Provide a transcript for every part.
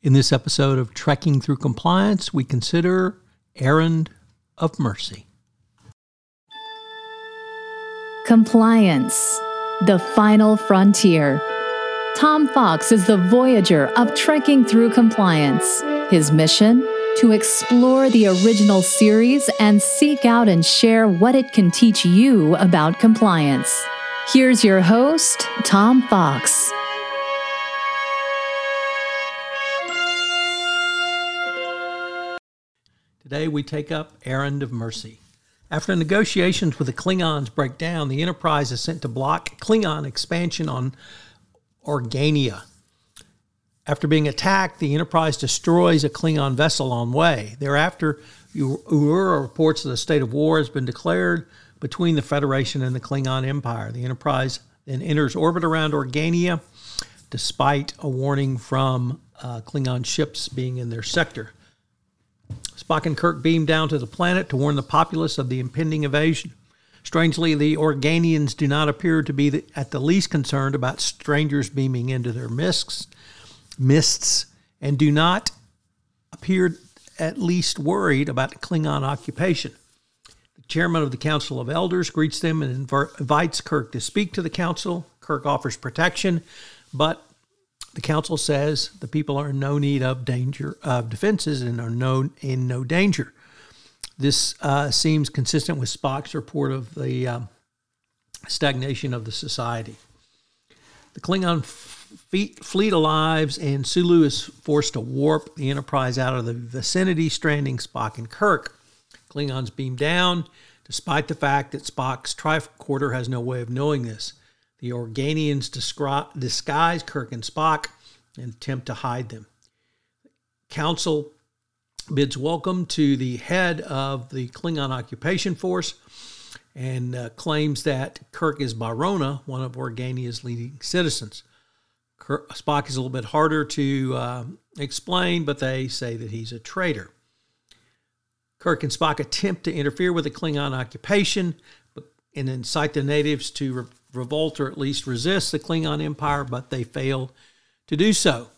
In this episode of Trekking Through Compliance, we consider Errand of Mercy. Compliance, the final frontier. Tom Fox is the voyager of trekking through compliance. His mission? To explore the original series and seek out and share what it can teach you about compliance. Here's your host, Tom Fox. Today we take up Errand of Mercy. After negotiations with the Klingons break down, the Enterprise is sent to block Klingon expansion on Organia. After being attacked, the Enterprise destroys a Klingon vessel on way. Thereafter, Uhura reports that a state of war has been declared between the Federation and the Klingon Empire. The Enterprise then enters orbit around Organia, despite a warning from uh, Klingon ships being in their sector. Spock and Kirk beam down to the planet to warn the populace of the impending invasion. Strangely, the Organians do not appear to be at the least concerned about strangers beaming into their mists, mists and do not appear at least worried about the Klingon occupation. The chairman of the Council of Elders greets them and invites Kirk to speak to the council. Kirk offers protection, but the council says the people are in no need of danger of defenses and are no, in no danger. This uh, seems consistent with Spock's report of the um, stagnation of the society. The Klingon f- fleet arrives, and Sulu is forced to warp the Enterprise out of the vicinity, stranding Spock and Kirk. Klingons beam down, despite the fact that Spock's tricorder has no way of knowing this. The Organians disguise Kirk and Spock and attempt to hide them. Council bids welcome to the head of the Klingon occupation force and uh, claims that Kirk is Baroner, one of Organia's leading citizens. Kirk, Spock is a little bit harder to uh, explain, but they say that he's a traitor. Kirk and Spock attempt to interfere with the Klingon occupation and incite the natives to re- revolt or at least resist the Klingon Empire, but they fail to do so.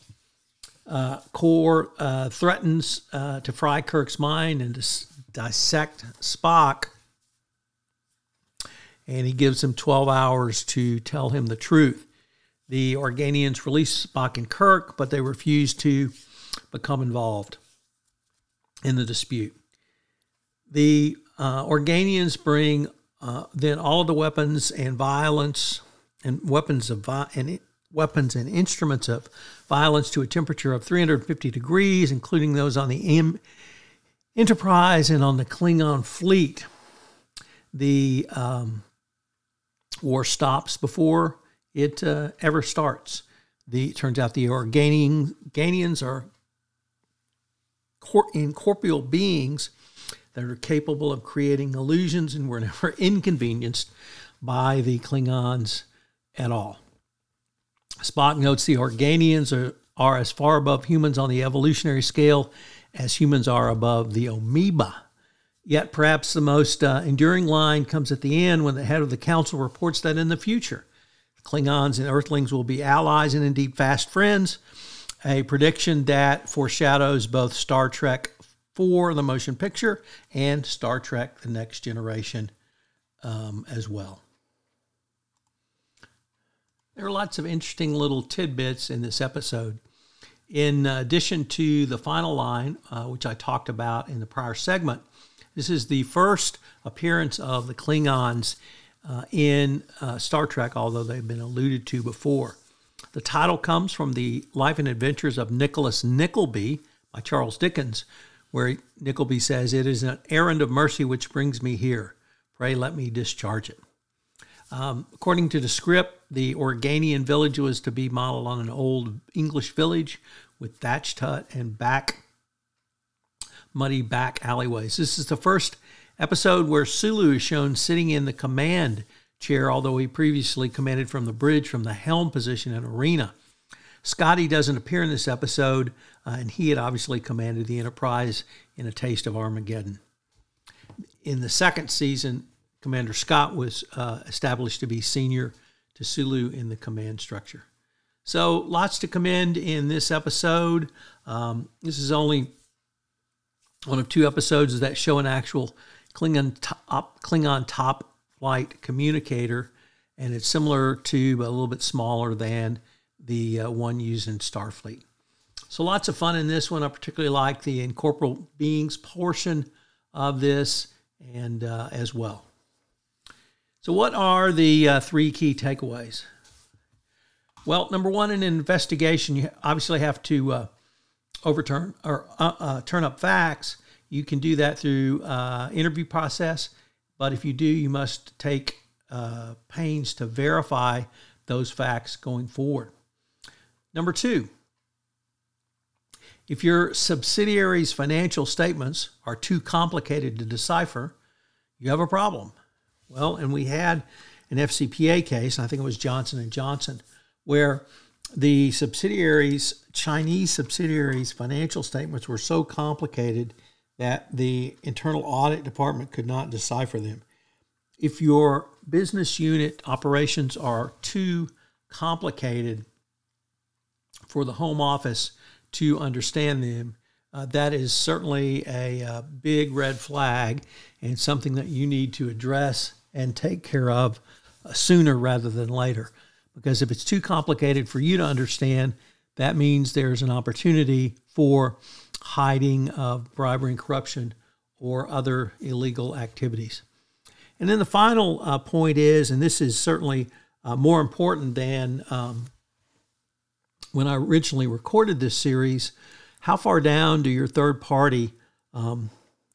Uh, Kor uh, threatens uh, to fry Kirk's mind and to dissect Spock, and he gives him 12 hours to tell him the truth. The Organians release Spock and Kirk, but they refuse to become involved in the dispute. The uh, Organians bring uh, then all the weapons and violence and weapons of vi- and weapons and instruments of violence to a temperature of 350 degrees, including those on the M- Enterprise and on the Klingon fleet. The um, war stops before it uh, ever starts. The turns out the Organians are cor- incorporeal beings that are capable of creating illusions and were never inconvenienced by the Klingons at all. Spock notes the Organians are, are as far above humans on the evolutionary scale as humans are above the amoeba. Yet perhaps the most uh, enduring line comes at the end when the head of the council reports that in the future, Klingons and Earthlings will be allies and indeed fast friends, a prediction that foreshadows both Star Trek 4, the motion picture, and Star Trek The Next Generation um, as well. There are lots of interesting little tidbits in this episode. In addition to the final line, uh, which I talked about in the prior segment, this is the first appearance of the Klingons uh, in uh, Star Trek, although they've been alluded to before. The title comes from the Life and Adventures of Nicholas Nickleby by Charles Dickens, where Nickleby says, It is an errand of mercy which brings me here. Pray let me discharge it. Um, according to the script, the Organian village was to be modeled on an old English village with thatched hut and back muddy back alleyways. This is the first episode where Sulu is shown sitting in the command chair, although he previously commanded from the bridge from the helm position in Arena. Scotty doesn't appear in this episode, uh, and he had obviously commanded the Enterprise in A Taste of Armageddon. In the second season, Commander Scott was uh, established to be senior to Sulu in the command structure. So, lots to commend in this episode. Um, this is only one of two episodes that show an actual Klingon top, Klingon top flight communicator, and it's similar to, but a little bit smaller than the uh, one used in Starfleet. So lots of fun in this one. I particularly like the incorporeal beings portion of this, and uh, as well. So, what are the uh, three key takeaways? Well, number one, in an investigation, you obviously have to uh, overturn or uh, uh, turn up facts. You can do that through uh, interview process, but if you do, you must take pains to verify those facts going forward. Number two, if your subsidiary's financial statements are too complicated to decipher, you have a problem. Well, and we had an FCPA case, I think it was Johnson and Johnson, where the subsidiaries, Chinese subsidiaries' financial statements were so complicated that the internal audit department could not decipher them. If your business unit operations are too complicated for the home office to understand them, uh, that is certainly a, a uh, big red flag and something that you need to address and take care of uh, sooner rather than later. Because if it's too complicated for you to understand, that means there's an opportunity for hiding of bribery and corruption or other illegal activities. And then the final uh, point is, and this is certainly uh, more important than um, when I originally recorded this series, how far down do your third party um,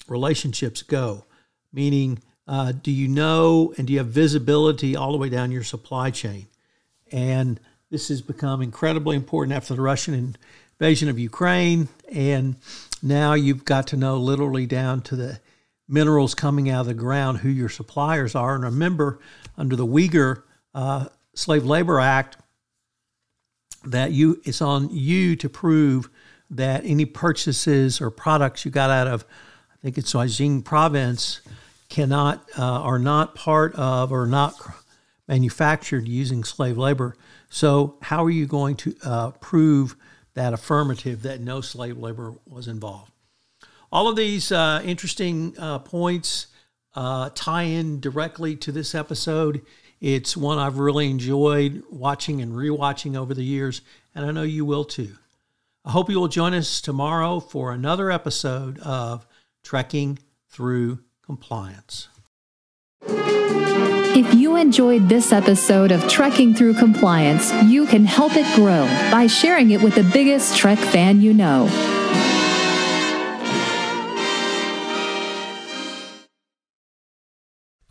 relationships go? Meaning, uh, do you know and do you have visibility all the way down your supply chain? And this has become incredibly important after the Russian invasion of Ukraine. And now you've got to know literally down to the minerals coming out of the ground who your suppliers are. And remember, under the Uyghur uh, Slave Labor Act, that you it's on you to prove that any purchases or products you got out of, I think it's Xinjiang province, cannot uh, are not part of or not manufactured using slave labor. So, how are you going to uh, prove that affirmative that no slave labor was involved? All of these uh, interesting uh, points uh, tie in directly to this episode. It's one I've really enjoyed watching and rewatching over the years, and I know you will too. I hope you will join us tomorrow for another episode of Trekking Through Compliance. If you enjoyed this episode of Trekking Through Compliance, you can help it grow by sharing it with the biggest Trek fan you know.